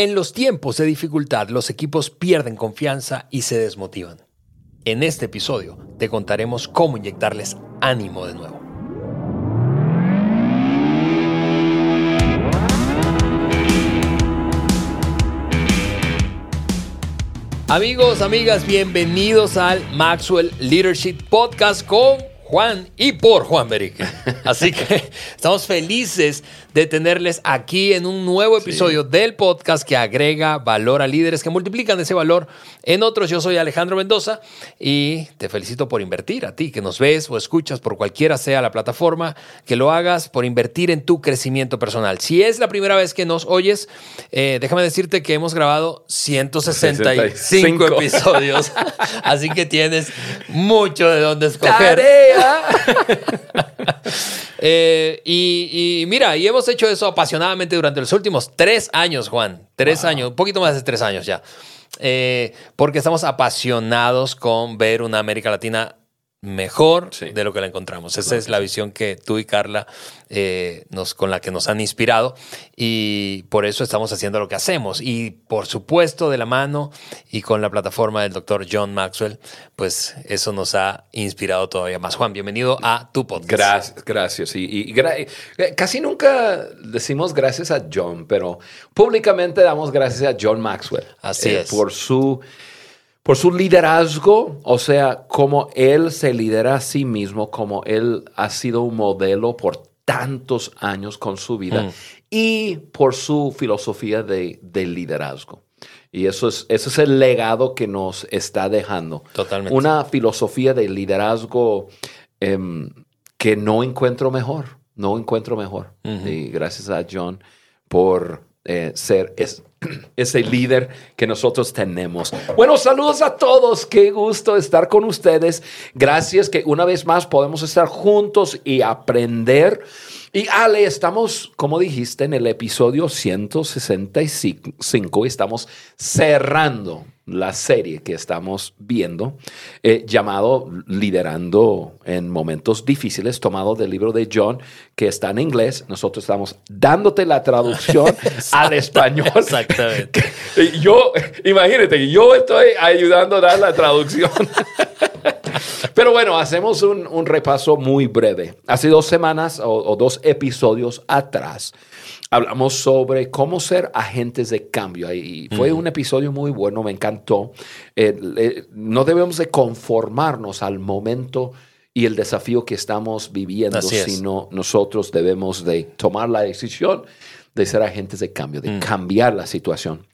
En los tiempos de dificultad, los equipos pierden confianza y se desmotivan. En este episodio te contaremos cómo inyectarles ánimo de nuevo. Amigos, amigas, bienvenidos al Maxwell Leadership Podcast con Juan y por Juan Berique. Así que estamos felices de tenerles aquí en un nuevo episodio del podcast que agrega valor a líderes que multiplican ese valor en otros. Yo soy Alejandro Mendoza y te felicito por invertir a ti que nos ves o escuchas por cualquiera sea la plataforma, que lo hagas por invertir en tu crecimiento personal. Si es la primera vez que nos oyes, eh, déjame decirte que hemos grabado 165 episodios, así que tienes mucho de dónde escoger. Eh, y, mira, y hemos hecho eso apasionadamente durante los últimos tres años, Juan. Tres años, un poquito más de tres años ya. Eh, porque estamos apasionados con ver una América Latina mejor de lo que la encontramos. Esa es la visión que tú y Carla eh, nos, con la que nos han inspirado y por eso estamos haciendo lo que hacemos. Y por supuesto de la mano y con la plataforma del doctor John Maxwell, pues eso nos ha inspirado todavía más. Juan, bienvenido a tu podcast. Gracias, gracias. Y, eh, casi nunca decimos gracias a John, pero públicamente damos gracias a John Maxwell. Así eh, es. Por su por su liderazgo, o sea, como él se lidera a sí mismo, como él ha sido un modelo por tantos años con su vida mm. y por su filosofía de, liderazgo. Y eso es, eso es el legado que nos está dejando. Totalmente. Una filosofía de liderazgo em, que no encuentro mejor, no encuentro mejor. Y gracias a John por eh, ser ese líder que nosotros tenemos. Bueno, saludos a todos. Qué gusto estar con ustedes. Gracias que una vez más podemos estar juntos y aprender. Y Ale, estamos, como dijiste, en el episodio 165. Estamos cerrando la serie que estamos viendo, eh, llamado Liderando en Momentos Difíciles, tomado del libro de John, que está en inglés. Nosotros estamos dándote la traducción al español. Exactamente. yo, imagínate, yo estoy ayudando a dar la traducción. Pero bueno, hacemos un, repaso muy breve. Hace dos semanas o dos episodios atrás hablamos sobre cómo ser agentes de cambio. Y fue un episodio muy bueno, me encantó. Eh, no debemos de conformarnos al momento y el desafío que estamos viviendo, sino nosotros debemos de tomar la decisión de ser agentes de cambio, de mm. cambiar la situación.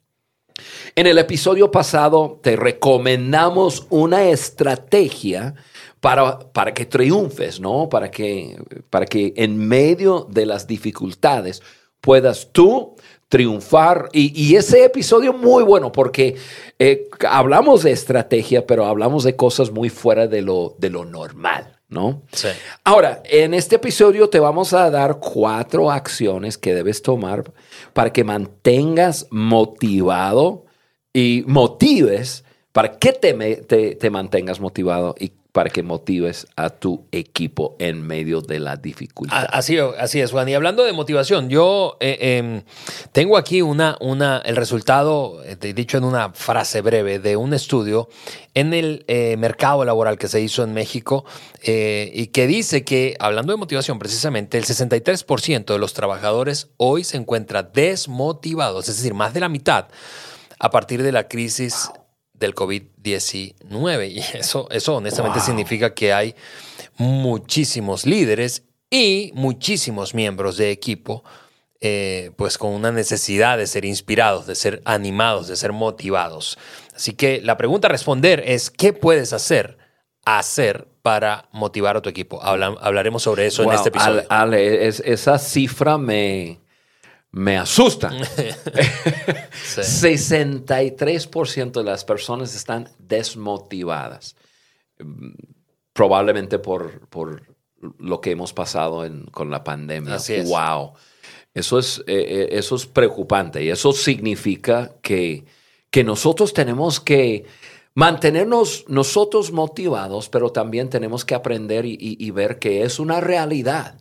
En el episodio pasado te recomendamos una estrategia para, para que triunfes, ¿no? Para que, para que en medio de las dificultades puedas tú triunfar. Y, ese episodio muy bueno porque eh, hablamos de estrategia, pero hablamos de cosas muy fuera de lo, de lo normal. ¿No? Sí. Ahora, en este episodio te vamos a dar cuatro acciones que debes tomar para que mantengas motivado y motives, para que te, te, te mantengas motivado y para que motives a tu equipo en medio de la dificultad. Así, así es, Juan. Y hablando de motivación, yo eh, em, tengo aquí una, una, el resultado, eh, dicho en una frase breve, de un estudio en el eh, mercado laboral que se hizo en México y que dice que, hablando de motivación precisamente, el 63% de los trabajadores hoy se encuentra desmotivados, es decir, más de la mitad a partir de la crisis del COVID-19. Y eso, eso honestamente significa que hay muchísimos líderes y muchísimos miembros de equipo, eh, pues con una necesidad de ser inspirados, de ser animados, de ser motivados. Así que la pregunta a responder es, ¿qué puedes hacer? hacer para motivar a tu equipo? hablaremos sobre eso en este episodio. Ale, esa cifra me, me asusta. 63% de las personas están desmotivadas, probablemente por, por lo que hemos pasado con la pandemia. Wow. Eso es, eh, eh, eso es preocupante y eso significa que, que nosotros tenemos que mantenernos nosotros motivados, pero también tenemos que aprender y, ver que es una realidad.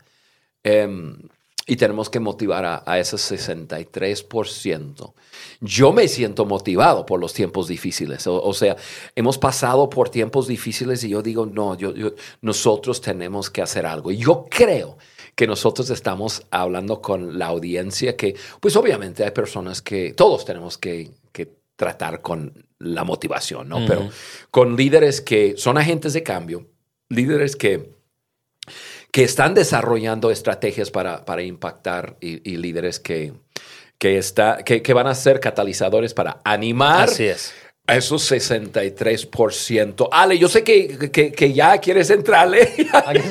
Em, y tenemos que motivar a, a ese 63%. Yo me siento motivado por los tiempos difíciles. O, o sea, hemos pasado por tiempos difíciles y yo digo, no, yo, yo- nosotros tenemos que hacer algo. Y yo creo que nosotros estamos hablando con la audiencia que, pues obviamente hay personas que todos tenemos que, que tratar con la motivación, ¿no? Pero con líderes que son agentes de cambio, líderes que que están desarrollando estrategias para, para impactar y, y líderes que, que, está, que, que van a ser catalizadores para animar Así es. a esos 63%. Ale, yo sé que, que, que ya quieres entrarle. Aquí,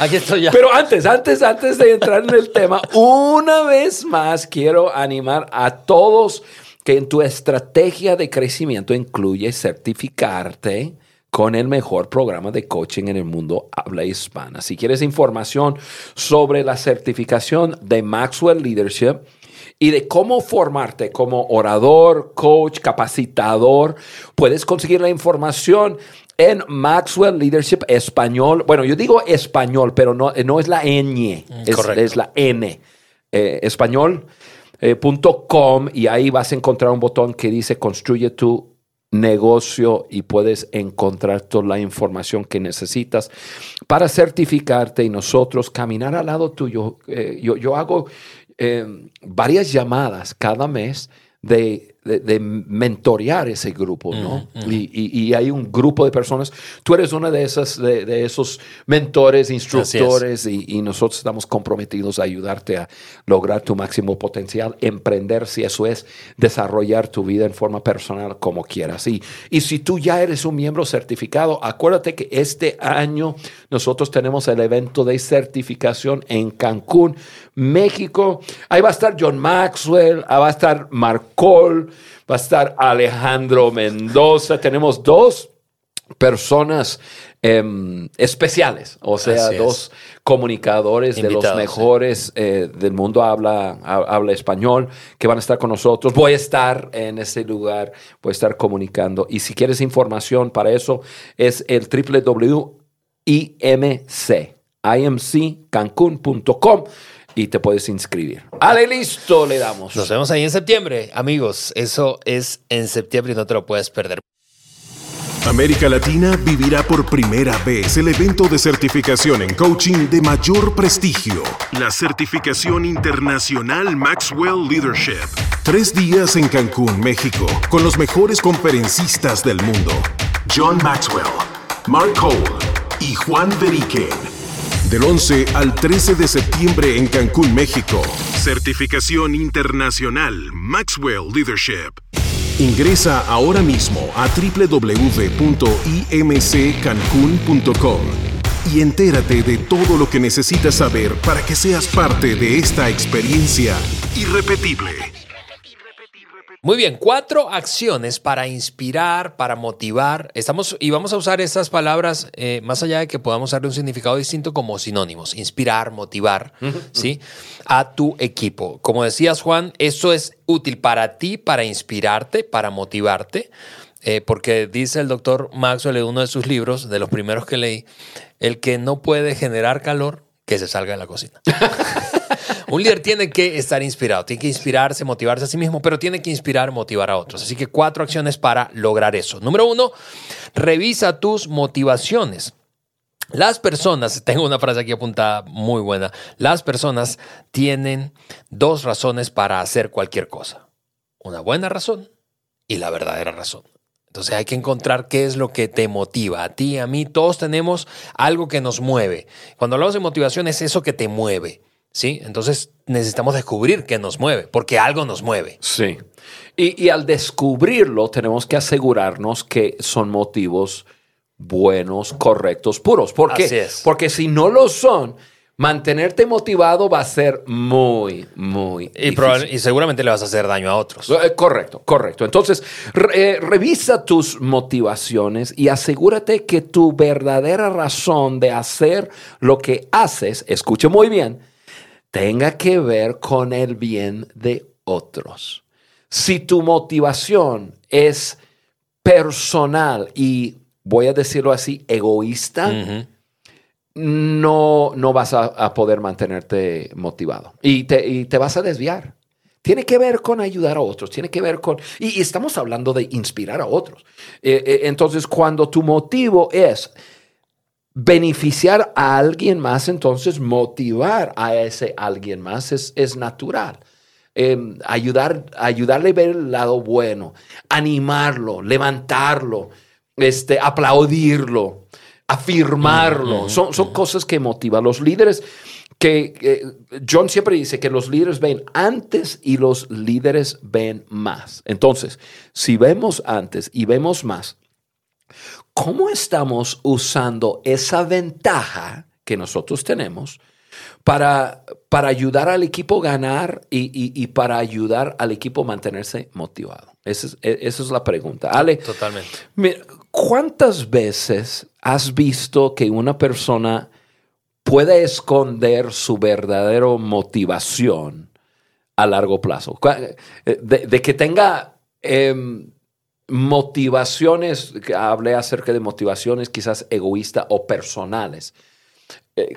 aquí estoy ya. Pero antes, antes, antes de entrar en el tema, una vez más quiero animar a todos que en tu estrategia de crecimiento incluye certificarte con el mejor programa de coaching en el mundo habla hispana. Si quieres información sobre la certificación de Maxwell Leadership, y de cómo formarte como orador, coach, capacitador. Puedes conseguir la información en Maxwell Leadership Español. Bueno, yo digo español, pero no, no es la ñ, es, la N. Eh, español. eh, y ahí vas a encontrar un botón que dice construye tu negocio y puedes encontrar toda la información que necesitas para certificarte y nosotros caminar al lado tuyo. Eh, yo, yo hago eh, varias llamadas cada mes de, de- de mentorear ese grupo, ¿no? Y, y- y hay un grupo de personas. Tú eres una de esas, de, de esos mentores, instructores, y, y nosotros estamos comprometidos a ayudarte a lograr tu máximo potencial, emprender, si eso es, desarrollar tu vida en forma personal como quieras. Y, y si tú ya eres un miembro certificado, acuérdate que este año nosotros tenemos el evento de certificación en Cancún, México. Ahí va a estar John Maxwell, ahí va a estar Marcol, va a estar Alejandro Mendoza. Tenemos dos personas em, especiales, o sea, Así es. dos comunicadores de los sí. mejores eh, del mundo habla, ha- habla español que van a estar con nosotros. Voy a estar en ese lugar, voy a estar comunicando. Y si quieres información para eso, es el www.imc, imccancun.com y te puedes inscribir. Ale, listo, le damos. Nos vemos ahí en septiembre, amigos. Eso es en septiembre y no te lo puedes perder. América Latina vivirá por primera vez el evento de certificación en coaching de mayor prestigio, la certificación internacional Maxwell Leadership. Tres días en Cancún, México, con los mejores conferencistas del mundo. John Maxwell, Mark Cole y Juan Veriken. Del 11 al 13 de septiembre en Cancún, México. Certificación internacional Maxwell Leadership. Ingresa ahora mismo a www.imccancun.com y entérate de todo lo que necesitas saber para que seas parte de esta experiencia irrepetible. Muy bien, cuatro acciones para inspirar, para motivar. Estamos y vamos a usar estas palabras eh, más allá de que podamos darle un significado distinto como sinónimos, inspirar, motivar, ¿sí? A tu equipo. Como decías Juan, esto es útil para ti, para inspirarte, para motivarte, eh, porque dice el doctor Maxwell en uno de sus libros, de los primeros que leí, el que no puede generar calor, que se salga de la cocina. Un líder tiene que estar inspirado, tiene que inspirarse, motivarse a sí mismo, pero tiene que inspirar, motivar a otros. Así que cuatro acciones para lograr eso. Número uno, revisa tus motivaciones. Las personas, tengo una frase aquí apuntada muy buena, las personas tienen dos razones para hacer cualquier cosa. Una buena razón y la verdadera razón. Entonces hay que encontrar qué es lo que te motiva. A ti, a mí, todos tenemos algo que nos mueve. Cuando hablamos de motivación es eso que te mueve. ¿Sí? Entonces necesitamos descubrir qué nos mueve, porque algo nos mueve. Sí. Y, y al descubrirlo, tenemos que asegurarnos que son motivos buenos, correctos, puros. ¿Por qué? Así es. Porque si no lo son, mantenerte motivado va a ser muy, muy Y, difícil. y seguramente le vas a hacer daño a otros. Eh, Correcto, correcto. Entonces, re- eh, revisa tus motivaciones y asegúrate que tu verdadera razón de hacer lo que haces, escuche muy bien, tenga que ver con el bien de otros. Si tu motivación es personal y, voy a decirlo así, egoísta, no, no vas a, a poder mantenerte motivado y te, y te vas a desviar. Tiene que ver con ayudar a otros, tiene que ver con... Y, y estamos hablando de inspirar a otros. Eh, eh, entonces, cuando tu motivo es beneficiar a alguien más, entonces motivar a ese alguien más es, es natural. Eh, ayudar, ayudarle a ver el lado bueno, animarlo, levantarlo, este, aplaudirlo, afirmarlo. son, son cosas que motivan. Los líderes que eh, John siempre dice que los líderes ven antes y los líderes ven más. Entonces, si vemos antes y vemos más, ¿cómo estamos usando esa ventaja que nosotros tenemos para, para ayudar al equipo a ganar y, y, y para ayudar al equipo a mantenerse motivado? Esa es, e, esa es la pregunta. Ale, Totalmente. mira, ¿cuántas veces has visto que una persona puede esconder su verdadera motivación a largo plazo? Eh, De, de que tenga em, motivaciones, que hablé acerca de motivaciones quizás egoístas o personales. Eh,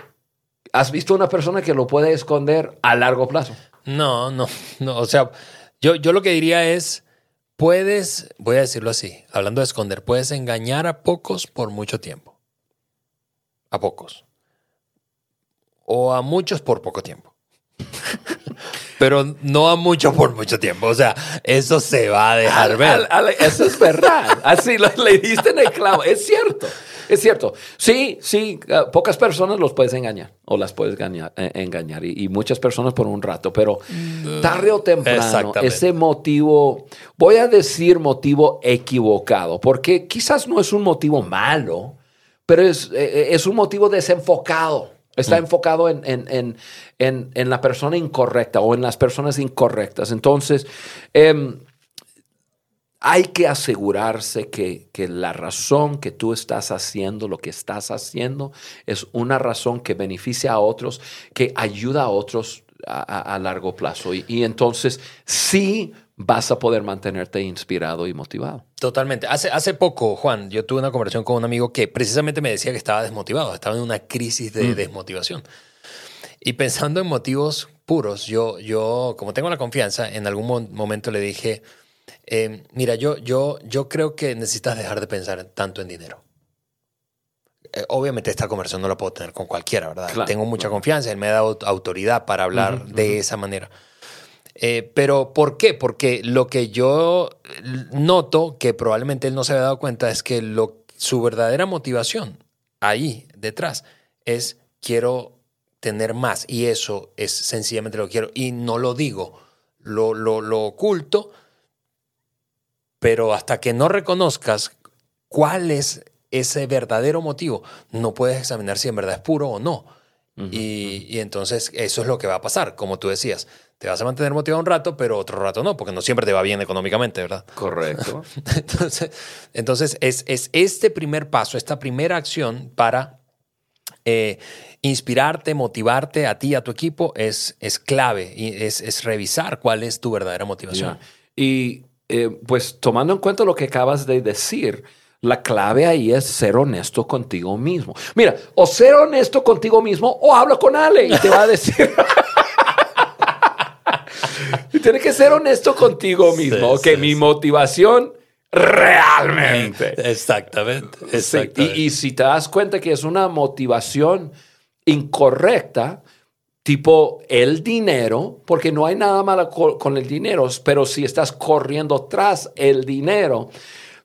¿Has visto una persona que lo puede esconder a largo plazo? No, no, no. O sea, yo, yo lo que diría es, puedes, voy a decirlo así, hablando de esconder, puedes engañar a pocos por mucho tiempo. A pocos. O a muchos por poco tiempo. Pero no a muchos por mucho tiempo. O sea, eso se va a dejar ver. Al- al- eso es verdad. Así lo, le diste en el clavo. Es cierto. Es cierto. Sí, sí, eh, pocas personas los puedes engañar o las puedes engañar, eh, engañar y, y muchas personas por un rato, pero tarde o temprano ese motivo, voy a decir motivo equivocado, porque quizás no es un motivo malo, pero es, eh, es un motivo desenfocado. Está enfocado en, en- en- en- en la persona incorrecta o en las personas incorrectas. Entonces, em, hay que asegurarse que, que la razón que tú estás haciendo lo que estás haciendo es una razón que beneficia a otros, que ayuda a otros a, a- a largo plazo. Y, y entonces sí vas a poder mantenerte inspirado y motivado. Totalmente. Hace, hace poco, Juan, yo tuve una conversación con un amigo que precisamente me decía que estaba desmotivado, estaba en una crisis de desmotivación. Y pensando en motivos puros, yo, yo como tengo la confianza, en algún mo- momento le dije, eh, mira, yo, yo, yo creo que necesitas dejar de pensar tanto en dinero. Eh, obviamente esta conversación no la puedo tener con cualquiera, ¿verdad? Claro, Tengo mucha claro. confianza, él me ha dado autoridad para hablar de esa manera. Eh, pero ¿por qué? Porque lo que yo noto, que probablemente él no se había dado cuenta, es que lo, su verdadera motivación ahí detrás es quiero tener más y eso es sencillamente lo que quiero y no lo digo, lo, lo, lo oculto, pero hasta que no reconozcas cuál es ese verdadero motivo, no puedes examinar si en verdad es puro o no. Y, y entonces eso es lo que va a pasar, como tú decías. Te vas a mantener motivado un rato, pero otro rato no, porque no siempre te va bien económicamente, ¿verdad? Correcto. Entonces, entonces es, es este primer paso, esta primera acción para eh, inspirarte, motivarte a ti y a tu equipo es, es clave y es, es revisar cuál es tu verdadera motivación. Y eh, pues tomando en cuenta lo que acabas de decir, la clave ahí es ser honesto contigo mismo. Mira, o ser honesto contigo mismo o habla con Ale y te va a decir. y tienes que ser honesto contigo mismo. Sí, que sí, mi sí. motivación realmente. Exactamente. Exactamente. Y, y si te das cuenta que es una motivación incorrecta, tipo el dinero, porque no hay nada malo co- con el dinero, pero si estás corriendo tras el dinero,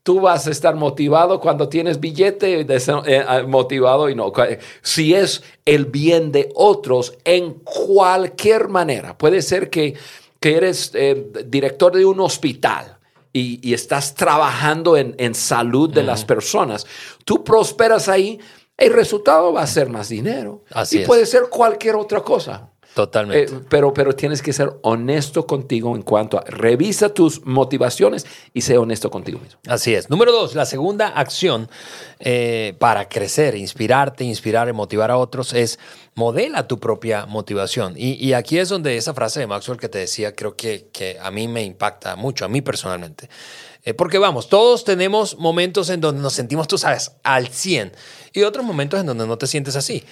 tú vas a estar motivado cuando tienes billete, eh, eh, motivado y no. Si es el bien de otros en cualquier manera, puede ser que, que eres eh, director de un hospital y, y estás trabajando en, en salud de las personas, tú prosperas ahí, el resultado va a ser más dinero. Así y es. puede ser cualquier otra cosa. Totalmente. Eh, pero, pero tienes que ser honesto contigo en cuanto a revisa tus motivaciones y sé honesto contigo mismo. Así es. Número dos, la segunda acción eh, para crecer, inspirarte, inspirar y motivar a otros es modela tu propia motivación. Y, aquí es donde esa frase de Maxwell que te decía, creo que, que a mí me impacta mucho, a mí personalmente. Eh, porque vamos, todos tenemos momentos en donde nos sentimos, tú sabes, al 100 y otros momentos en donde no te sientes así.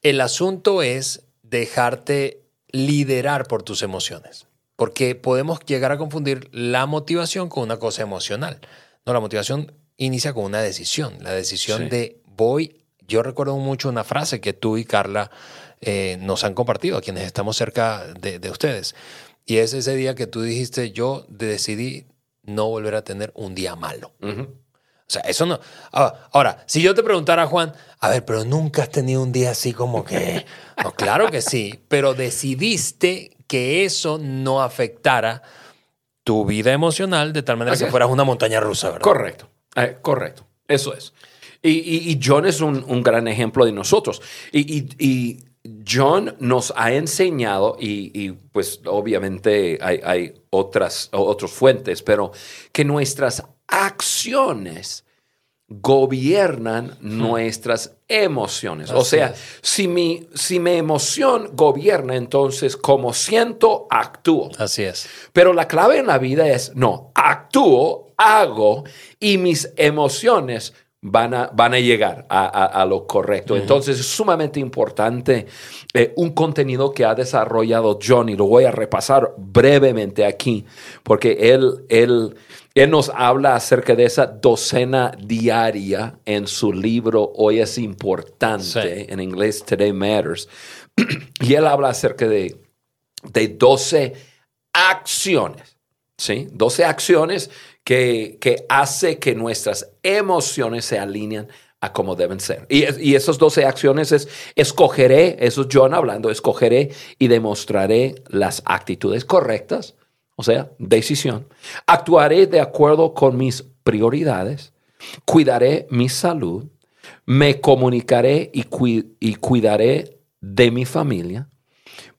El asunto es dejarte liderar por tus emociones, porque podemos llegar a confundir la motivación con una cosa emocional. No, la motivación inicia con una decisión, la decisión de voy. Yo recuerdo mucho una frase que tú y Carla eh, nos han compartido, a quienes estamos cerca de, ustedes. Y es ese día que tú dijiste, yo decidí no volver a tener un día malo. O sea, eso no. Ah, ahora, si yo te preguntara, Juan, a ver, pero nunca has tenido un día así como que. No, claro que sí, pero decidiste que eso no afectara tu vida emocional de tal manera que fueras una montaña rusa, ¿verdad? Correcto, eh, correcto. Eso es. Y, John es un, gran ejemplo de nosotros. Y, John nos ha enseñado, y, pues obviamente hay, hay otras, otras fuentes, pero que nuestras acciones gobiernan nuestras emociones. o sea, si mi, si mi emoción gobierna, entonces como siento, actúo. Así es. Pero la clave en la vida es, no, actúo, hago y mis emociones van a, van a llegar a, lo correcto. Entonces es sumamente importante eh, un contenido que ha desarrollado John y lo voy a repasar brevemente aquí porque él... él él nos habla acerca de esa docena diaria en su libro Hoy es importante, en inglés Today Matters. y él habla acerca de, de 12 acciones, ¿sí? 12 acciones que, que hace que nuestras emociones se alineen a como deben ser. Y, y esas 12 acciones es, escogeré, eso es John hablando, escogeré y demostraré las actitudes correctas o sea, decisión. Actuaré de acuerdo con mis prioridades, cuidaré mi salud, me comunicaré y, cuidaré de mi familia,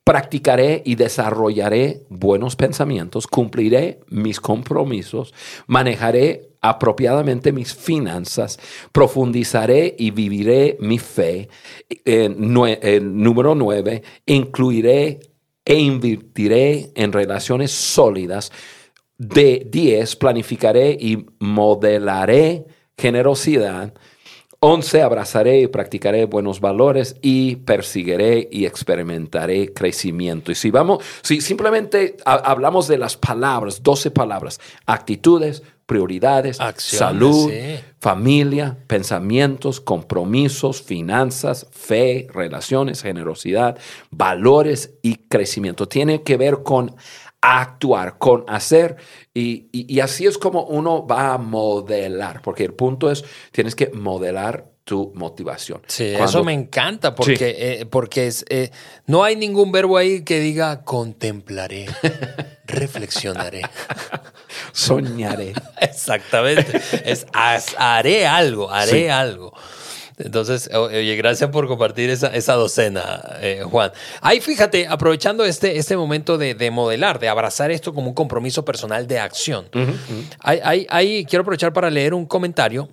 practicaré y desarrollaré buenos pensamientos, cumpliré mis compromisos, manejaré apropiadamente mis finanzas, profundizaré y viviré mi fe. Número nueve, incluiré e invertiré en relaciones sólidas. De 10, planificaré y modelaré generosidad. 11, abrazaré y practicaré buenos valores y perseguiré y experimentaré crecimiento. Y si vamos, si simplemente hablamos de las palabras, 12 palabras, actitudes, prioridades, salud, familia, pensamientos, compromisos, finanzas, fe, relaciones, generosidad, valores y crecimiento. Tiene que ver con actuar, con hacer. Y, así es como uno va a modelar, porque el punto es, tienes que modelar tu motivación. Sí, eso me encanta porque, eh, porque es, eh, no hay ningún verbo ahí que diga contemplaré, reflexionaré. Soñaré. Exactamente. Es haré algo, haré algo. Entonces, oye, gracias por compartir esa, esa docena, eh, Juan. Ahí fíjate, aprovechando este, este momento de, modelar, de abrazar esto como un compromiso personal de acción. ahí, quiero aprovechar para leer un comentario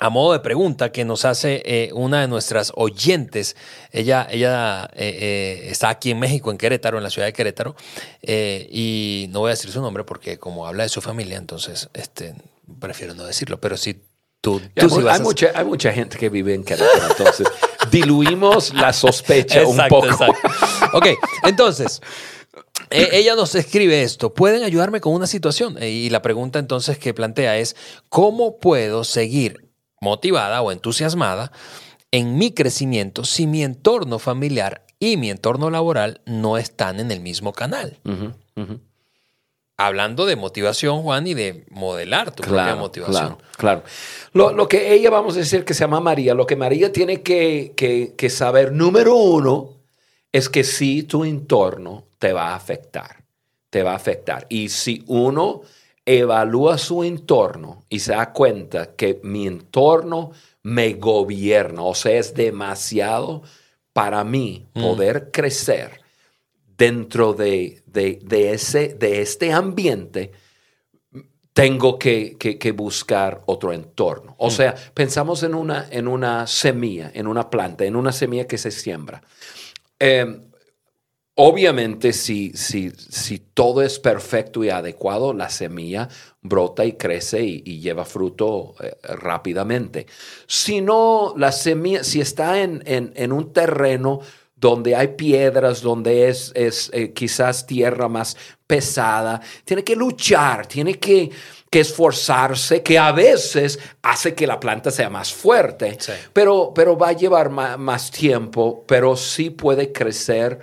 a modo de pregunta que nos hace eh, una de nuestras oyentes. Ella, ella eh, está aquí en México, en Querétaro, en la ciudad de Querétaro, y no voy a decir su nombre porque como habla de su familia, entonces este, prefiero no decirlo, pero si hay, mucha, hay mucha gente que vive en Querétaro, entonces diluimos la sospecha un poco. Exacto. Ok, entonces, ella nos escribe esto, ¿pueden ayudarme con una situación? Y la pregunta entonces que plantea es, ¿cómo puedo seguir motivada o entusiasmada en mi crecimiento si mi entorno familiar y mi entorno laboral no están en el mismo canal? hablando de motivación, Juan, y de modelar tu propia motivación. Claro, Lo, lo, que ella, vamos a decir que se llama María, lo que María tiene que, que, saber, número uno, es que si tu entorno te va a afectar, te va a afectar. Y si uno evalúa su entorno y se da cuenta que mi entorno me gobierna, o sea, es demasiado para mí mm. poder crecer, dentro de, de- de ese, de este ambiente, tengo que, que- que buscar otro entorno. O sea, pensamos en una, en una semilla, en una planta, en una semilla que se siembra. Eh, obviamente, si, si, si todo es perfecto y adecuado, la semilla brota y crece y, y lleva fruto eh, rápidamente. Si no, la semilla, si está en, en- en un terreno donde hay piedras, donde es, es eh, quizás tierra más pesada, tiene que luchar, tiene que, que esforzarse, que a veces hace que la planta sea más fuerte, Sí. pero, pero va a llevar ma- más tiempo, pero sí puede crecer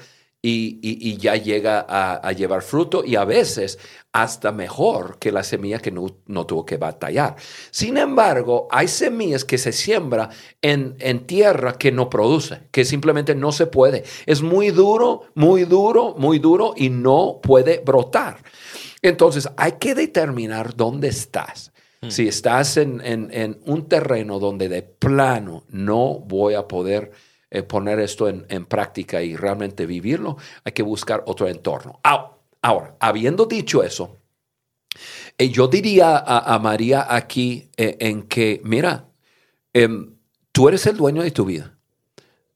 y, y- y ya llega a, a llevar fruto y a veces hasta mejor que la semilla que no, no tuvo que batallar. Sin embargo, hay semillas que se siembra en, en tierra que no produce, que simplemente no se puede. Es muy duro, muy duro, muy duro y no puede brotar. Entonces hay que determinar dónde estás. Si estás en, en- en un terreno donde de plano no voy a poder eh, poner esto en, en práctica y realmente vivirlo, hay que buscar otro entorno. Ah, Ahora, habiendo dicho eso, eh, yo diría a, María aquí eh, en que, mira, em, tú eres el dueño de tu vida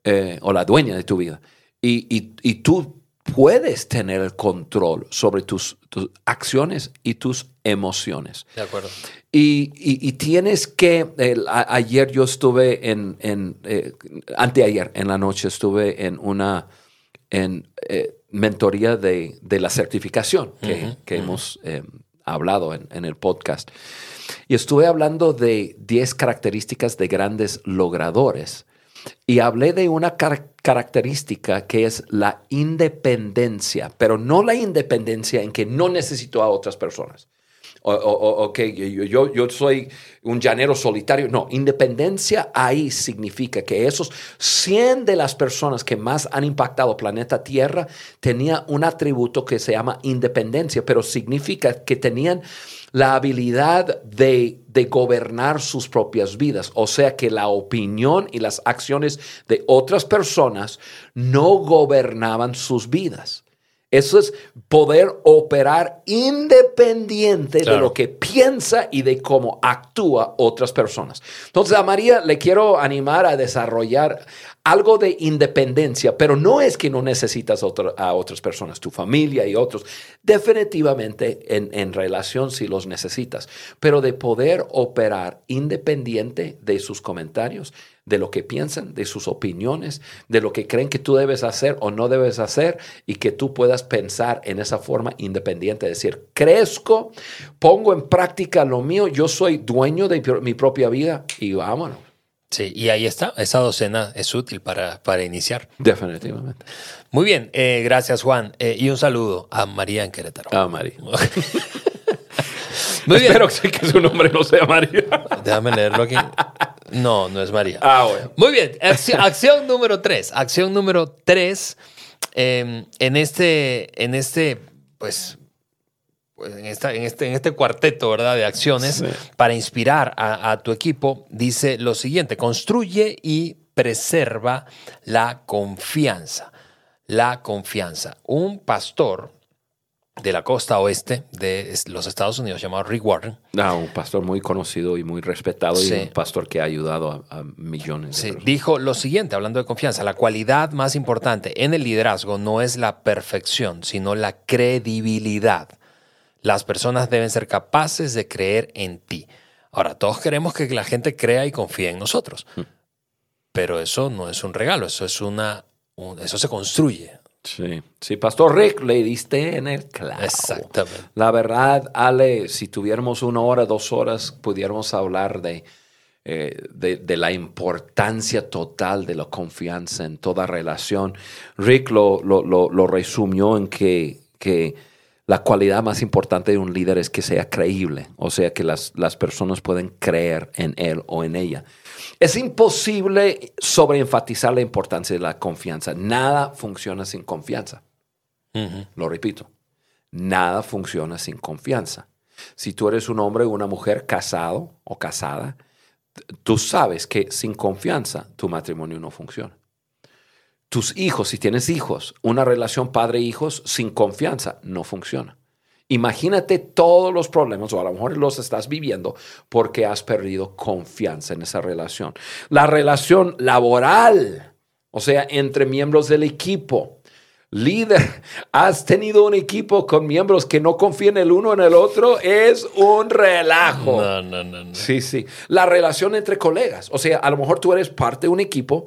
eh, o la dueña de tu vida y, y- y tú puedes tener el control sobre tus, tus acciones y tus emociones. De acuerdo. Y, y- y tienes que, a- ayer yo estuve en, en eh, anteayer en la noche estuve en una en, eh, mentoría de, de la certificación que, que hemos eh, hablado en, en el podcast. Y estuve hablando de 10 características de grandes logradores. Y hablé de una car- característica que es la independencia, pero no la independencia en que no necesito a otras personas. O, ok, yo soy un llanero solitario. No, independencia ahí significa que esos 100 de las personas que más han impactado planeta Tierra tenía un atributo que se llama independencia, pero significa que tenían la habilidad de, de gobernar sus propias vidas. O sea que la opinión y las acciones de otras personas no gobernaban sus vidas. Eso es poder operar independiente de Claro. lo que piensa y de cómo actúa otras personas. Entonces a María le quiero animar a desarrollar algo de independencia, pero no es que no necesitas a otras personas, tu familia y otros. Definitivamente en, en relación si los necesitas, pero de poder operar independiente de sus comentarios, de lo que piensan, de sus opiniones, de lo que creen que tú debes hacer o no debes hacer y que tú puedas pensar en esa forma independiente, decir, crezco, pongo en práctica lo mío, yo soy dueño de mi propia vida y vámonos. Sí, y ahí está. Esa docena es útil para, para iniciar. Definitivamente. Muy bien, eh, gracias Juan. Eh, y un saludo a María en Querétaro. Ah, María. Muy bien. Espero que, su nombre no sea María. Déjame leerlo aquí. No, no es María. Ah, bueno. Muy bien, acción, acción número tres. Acción número tres. eh, en este, en este, pues, en, esta, en, este, en este cuarteto, ¿verdad? De acciones Sí. para inspirar a, a tu equipo, dice lo siguiente: construye y preserva la confianza. La confianza. Un pastor de la costa oeste de los Estados Unidos llamado Rick Warren Ah, un pastor muy conocido y muy respetado Sí. y un pastor que ha ayudado a, a millones de Sí, personas. dijo lo siguiente, hablando de confianza, la cualidad más importante en el liderazgo no es la perfección, sino la credibilidad. Las personas deben ser capaces de creer en ti. Ahora, todos queremos que la gente crea y confíe en nosotros, pero eso no es un regalo, eso es una, un- eso se construye. Sí, sí, Pastor Rick, le diste en el clavo. Exactamente. La verdad, Ale, si tuviéramos una hora, dos horas, pudiéramos hablar de, eh, de, de la importancia total de la confianza en toda relación. Rick lo, lo, lo- lo resumió en que, que la cualidad más importante de un líder es que sea creíble, o sea, que las, las personas pueden creer en él o en ella. Es imposible sobreenfatizar la importancia de la confianza. Nada funciona sin confianza. Lo repito, nada funciona sin confianza. Si tú eres un hombre o una mujer casado o casada, tú sabes que sin confianza tu matrimonio no funciona. Tus hijos, si tienes hijos, una relación padre-hijos sin confianza no funciona. Imagínate todos los problemas, o a lo mejor los estás viviendo porque has perdido confianza en esa relación. La relación laboral, o sea, entre miembros del equipo. Líder, has tenido un equipo con miembros que no confían el uno en el otro, es un relajo. No, no, no, no. Sí, sí. La relación entre colegas. O sea, a lo mejor tú eres parte de un equipo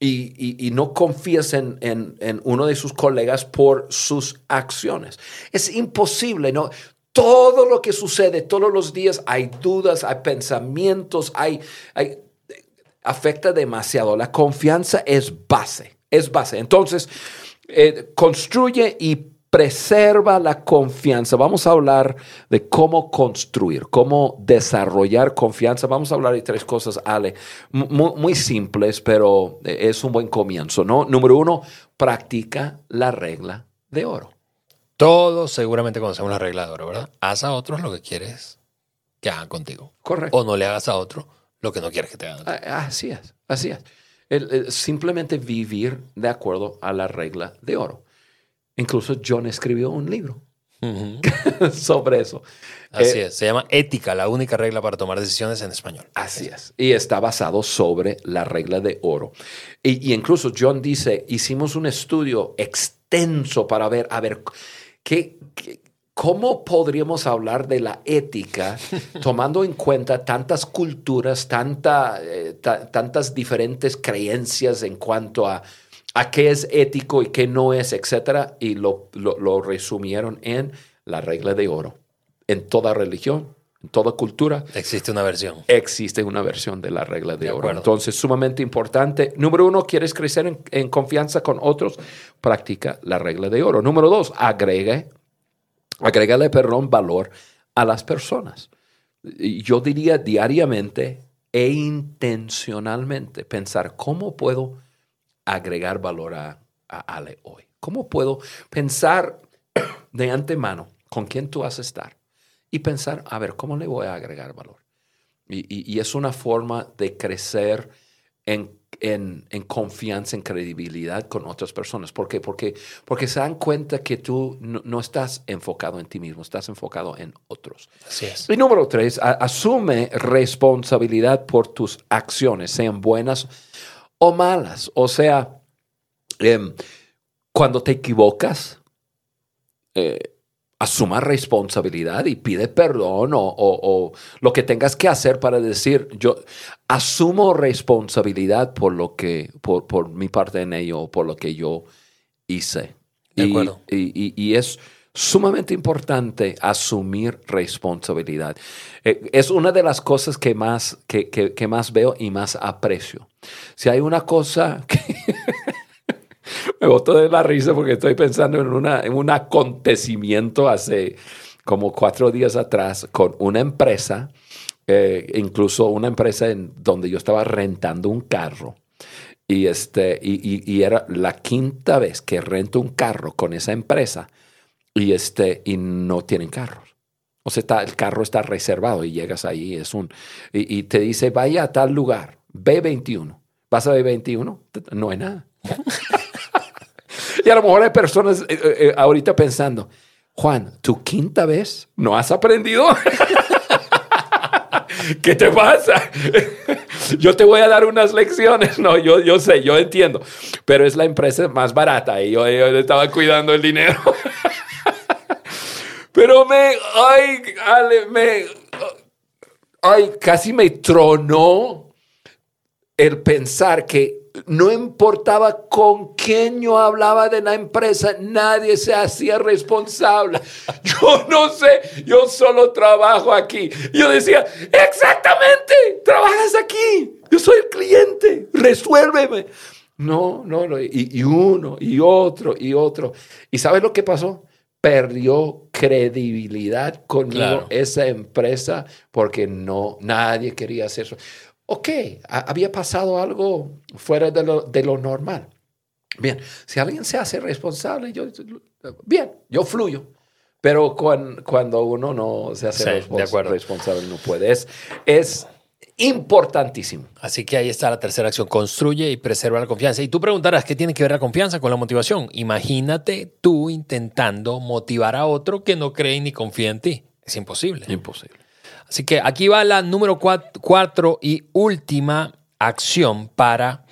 y, y- no confías en, en- uno de sus colegas por sus acciones. Es imposible, ¿no? Todo lo que sucede todos los días, hay dudas, hay pensamientos, hay, hay afecta demasiado. La confianza es base, es base. Entonces, eh, construye y preserva la confianza. Vamos a hablar de cómo construir, cómo desarrollar confianza. Vamos a hablar de tres cosas, Ale, mu- muy, simples, pero eh, es un buen comienzo, ¿no? Número uno, practica la regla de oro. Todos seguramente conocemos la regla de oro, ¿verdad? Haz a otros lo que quieres que hagan contigo. Correcto. O no le hagas a otro lo que no quieres que te hagan. Ah, Así es, así es. El- el simplemente vivir de acuerdo a la regla de oro. Incluso John escribió un libro sobre eso. Así Eh, es. Se llama ética, la única regla para tomar decisiones en español. Así es. Y está basado sobre la regla de oro. Y, y incluso John dice, hicimos un estudio extenso para ver, a ver, ¿qué, qué- cómo podríamos hablar de la ética tomando en cuenta tantas culturas, tanta, eh, ta- tantas diferentes creencias en cuanto a, a qué es ético y qué no es, etcétera? Y lo, lo- lo resumieron en la regla de oro. En toda religión, en toda cultura, Existe una versión. existe una versión de la regla de, De oro. acuerdo. Entonces, sumamente importante. Número uno, quieres crecer en, en confianza con otros, practica la regla de oro. Número dos, agregue, agrégale, perdón, valor a las personas. Yo diría diariamente e intencionalmente pensar cómo puedo agregar valor a, a Ale hoy. ¿Cómo puedo pensar de antemano con quién tú vas a estar? Y pensar, a ver, ¿cómo le voy a agregar valor? Y, y- y es una forma de crecer en, en- en confianza, en credibilidad con otras personas. ¿Por qué? Porque, porque se dan cuenta que tú no, no estás enfocado en ti mismo, estás enfocado en otros. Así es. Y número tres, a- asume responsabilidad por tus acciones, sean buenas o malas. O sea, em, cuando te equivocas, eh, asuma responsabilidad y pide perdón o, o- o lo que tengas que hacer para decir, yo asumo responsabilidad por lo que, por, por mi parte en ello, o por lo que yo hice. De Y- acuerdo. y, y- y es sumamente importante asumir responsabilidad. Eh, es una de las cosas que más, que, que- más veo y más aprecio. Si hay una cosa que... Me boto de la risa porque estoy pensando en, una, en un acontecimiento hace como cuatro días atrás con una empresa, eh, incluso una empresa en donde yo estaba rentando un carro. Y, este, y- y era la quinta vez que rento un carro con esa empresa y, este, y no tienen carros. O sea, está- el carro está reservado y llegas ahí es un, y, te dice, vaya a tal lugar, B21. ¿Vas a B21? No hay nada. y a lo mejor hay personas eh, eh, eh, ahorita pensando, Juan, ¿tu quinta vez no has aprendido? ¿Qué te pasa? yo te voy a dar unas lecciones. No, yo, yo sé, yo entiendo. Pero es la empresa más barata y yo, estaba cuidando el dinero. Pero me, ay, Ale, me, ay, casi me tronó el pensar que no importaba con quién yo hablaba de la empresa, nadie se hacía responsable. Yo no sé, yo solo trabajo aquí. Yo decía, exactamente, trabajas aquí, yo soy el cliente, resuélveme. No, no, no, y, y uno, y otro, y otro. ¿Y sabes lo que pasó? Perdió credibilidad conmigo Claro. esa empresa porque no, nadie quería hacer eso. Ok, ha- había pasado algo fuera de lo, de lo normal. Bien, si alguien se hace responsable, yo, bien, yo fluyo. Pero cuan- cuando uno no se hace Sí, responsable, no puede. Es, es importantísimo. Así que ahí está la tercera acción, construye y preserva la confianza. Y tú preguntarás, ¿qué tiene que ver la confianza con la motivación? Imagínate tú intentando motivar a otro que no cree ni confía en ti. Es imposible. Imposible. Así que aquí va la número cuat- cuatro y última acción para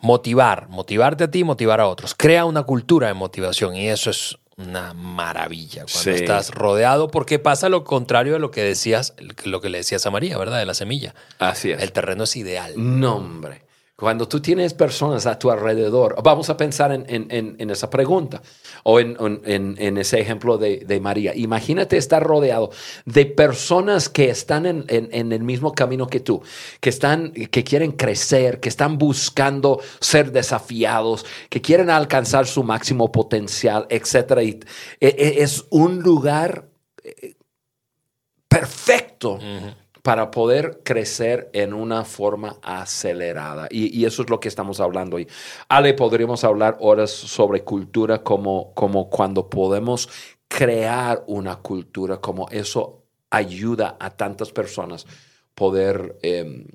motivar, motivarte a ti y motivar a otros. Crea una cultura de motivación y eso es una maravilla cuando Sí. estás rodeado porque pasa lo contrario de lo que decías, lo que le decías a María, ¿verdad? De la semilla. Así es. El terreno es ideal. No, hombre. Cuando tú tienes personas a tu alrededor, vamos a pensar en, esa pregunta o en, en- ese ejemplo de, María. Imagínate estar rodeado de personas que están en, el mismo camino que tú, que, están, que quieren crecer, que están buscando ser desafiados, que quieren alcanzar su máximo potencial, etc. Y, e- e- es un lugar eh, perfecto para poder crecer en una forma acelerada. Y, y eso es lo que estamos hablando hoy. Ale, podríamos hablar horas sobre cultura como, como cuando podemos crear una cultura, como eso ayuda a tantas personas poder eh,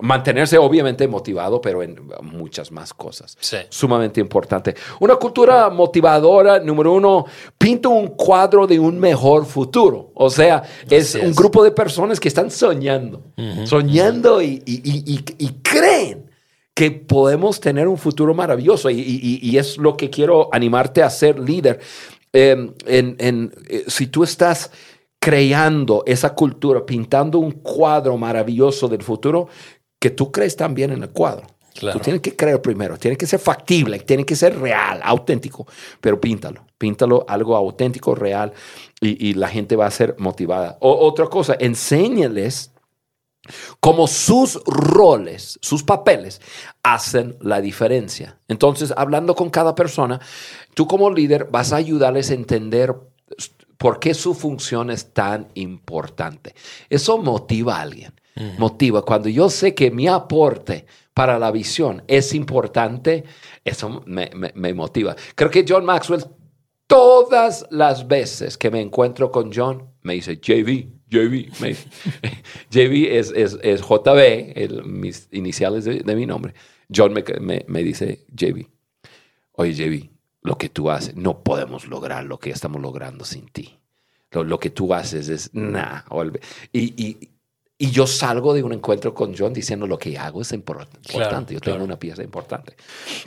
mantenerse obviamente motivado, pero en muchas más cosas. Sí. Sumamente importante. Una cultura motivadora, número uno, pinta un cuadro de un mejor futuro. O sea, es Así un es. grupo de personas que están soñando, soñando y, y- y- y- y creen que podemos tener un futuro maravilloso. Y es lo que quiero animarte a ser líder. Eh, en- en, eh, si tú estás creando esa cultura, pintando un cuadro maravilloso del futuro, que tú crees también en el cuadro. Claro. Tú tienes que creer primero, tiene que ser factible, tiene que ser real, auténtico, pero píntalo, píntalo algo auténtico, real, y, y la gente va a ser motivada. O, otra cosa, enséñales cómo sus roles, sus papeles, hacen la diferencia. Entonces, hablando con cada persona, tú como líder vas a ayudarles a entender por qué su función es tan importante. Eso motiva a alguien. Motiva. Cuando yo sé que mi aporte para la visión es importante, eso me, me- motiva. Creo que John Maxwell, todas las veces que me encuentro con John, me dice, JV, JV. Me. JV es, es, es JB, el- mis iniciales de, de mi nombre. John me, me- me dice, JV, oye JV, lo que tú haces, no podemos lograr lo que estamos logrando sin ti. Lo, lo que tú haces es nada. Y, y yo salgo de un encuentro con John diciendo lo que hago es impor- importante. Claro, yo claro. tengo una pieza importante.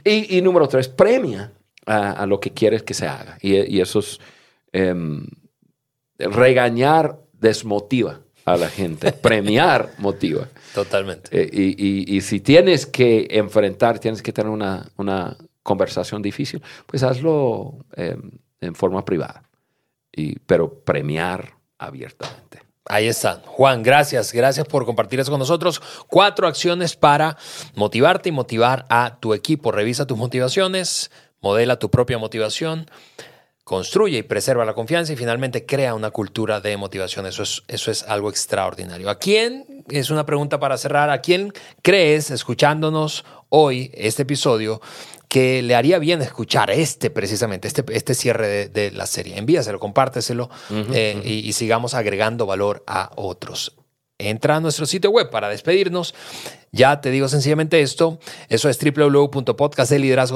Y, y número tres, premia a, a lo que quieres que se haga. Y, y eso es em, regañar desmotiva a la gente, premiar motiva. Totalmente. Eh, y, si tienes que enfrentar, tienes que tener una, una conversación difícil, pues hazlo em, en forma privada, y, pero premiar abiertamente. Ahí están. Juan, gracias. Gracias por compartir eso con nosotros. Cuatro acciones para motivarte y motivar a tu equipo. Revisa tus motivaciones, modela tu propia motivación, construye y preserva la confianza y finalmente crea una cultura de motivación. Eso es, eso es algo extraordinario. ¿A quién? Es una pregunta para cerrar. ¿A quién crees, escuchándonos hoy, este episodio, que le haría bien escuchar este precisamente, este, este cierre de, de la serie? Envíaselo, compárteselo eh, y, y sigamos agregando valor a otros. Entra a nuestro sitio web para despedirnos. Ya te digo sencillamente esto. Eso es www.podcastdeliderazgo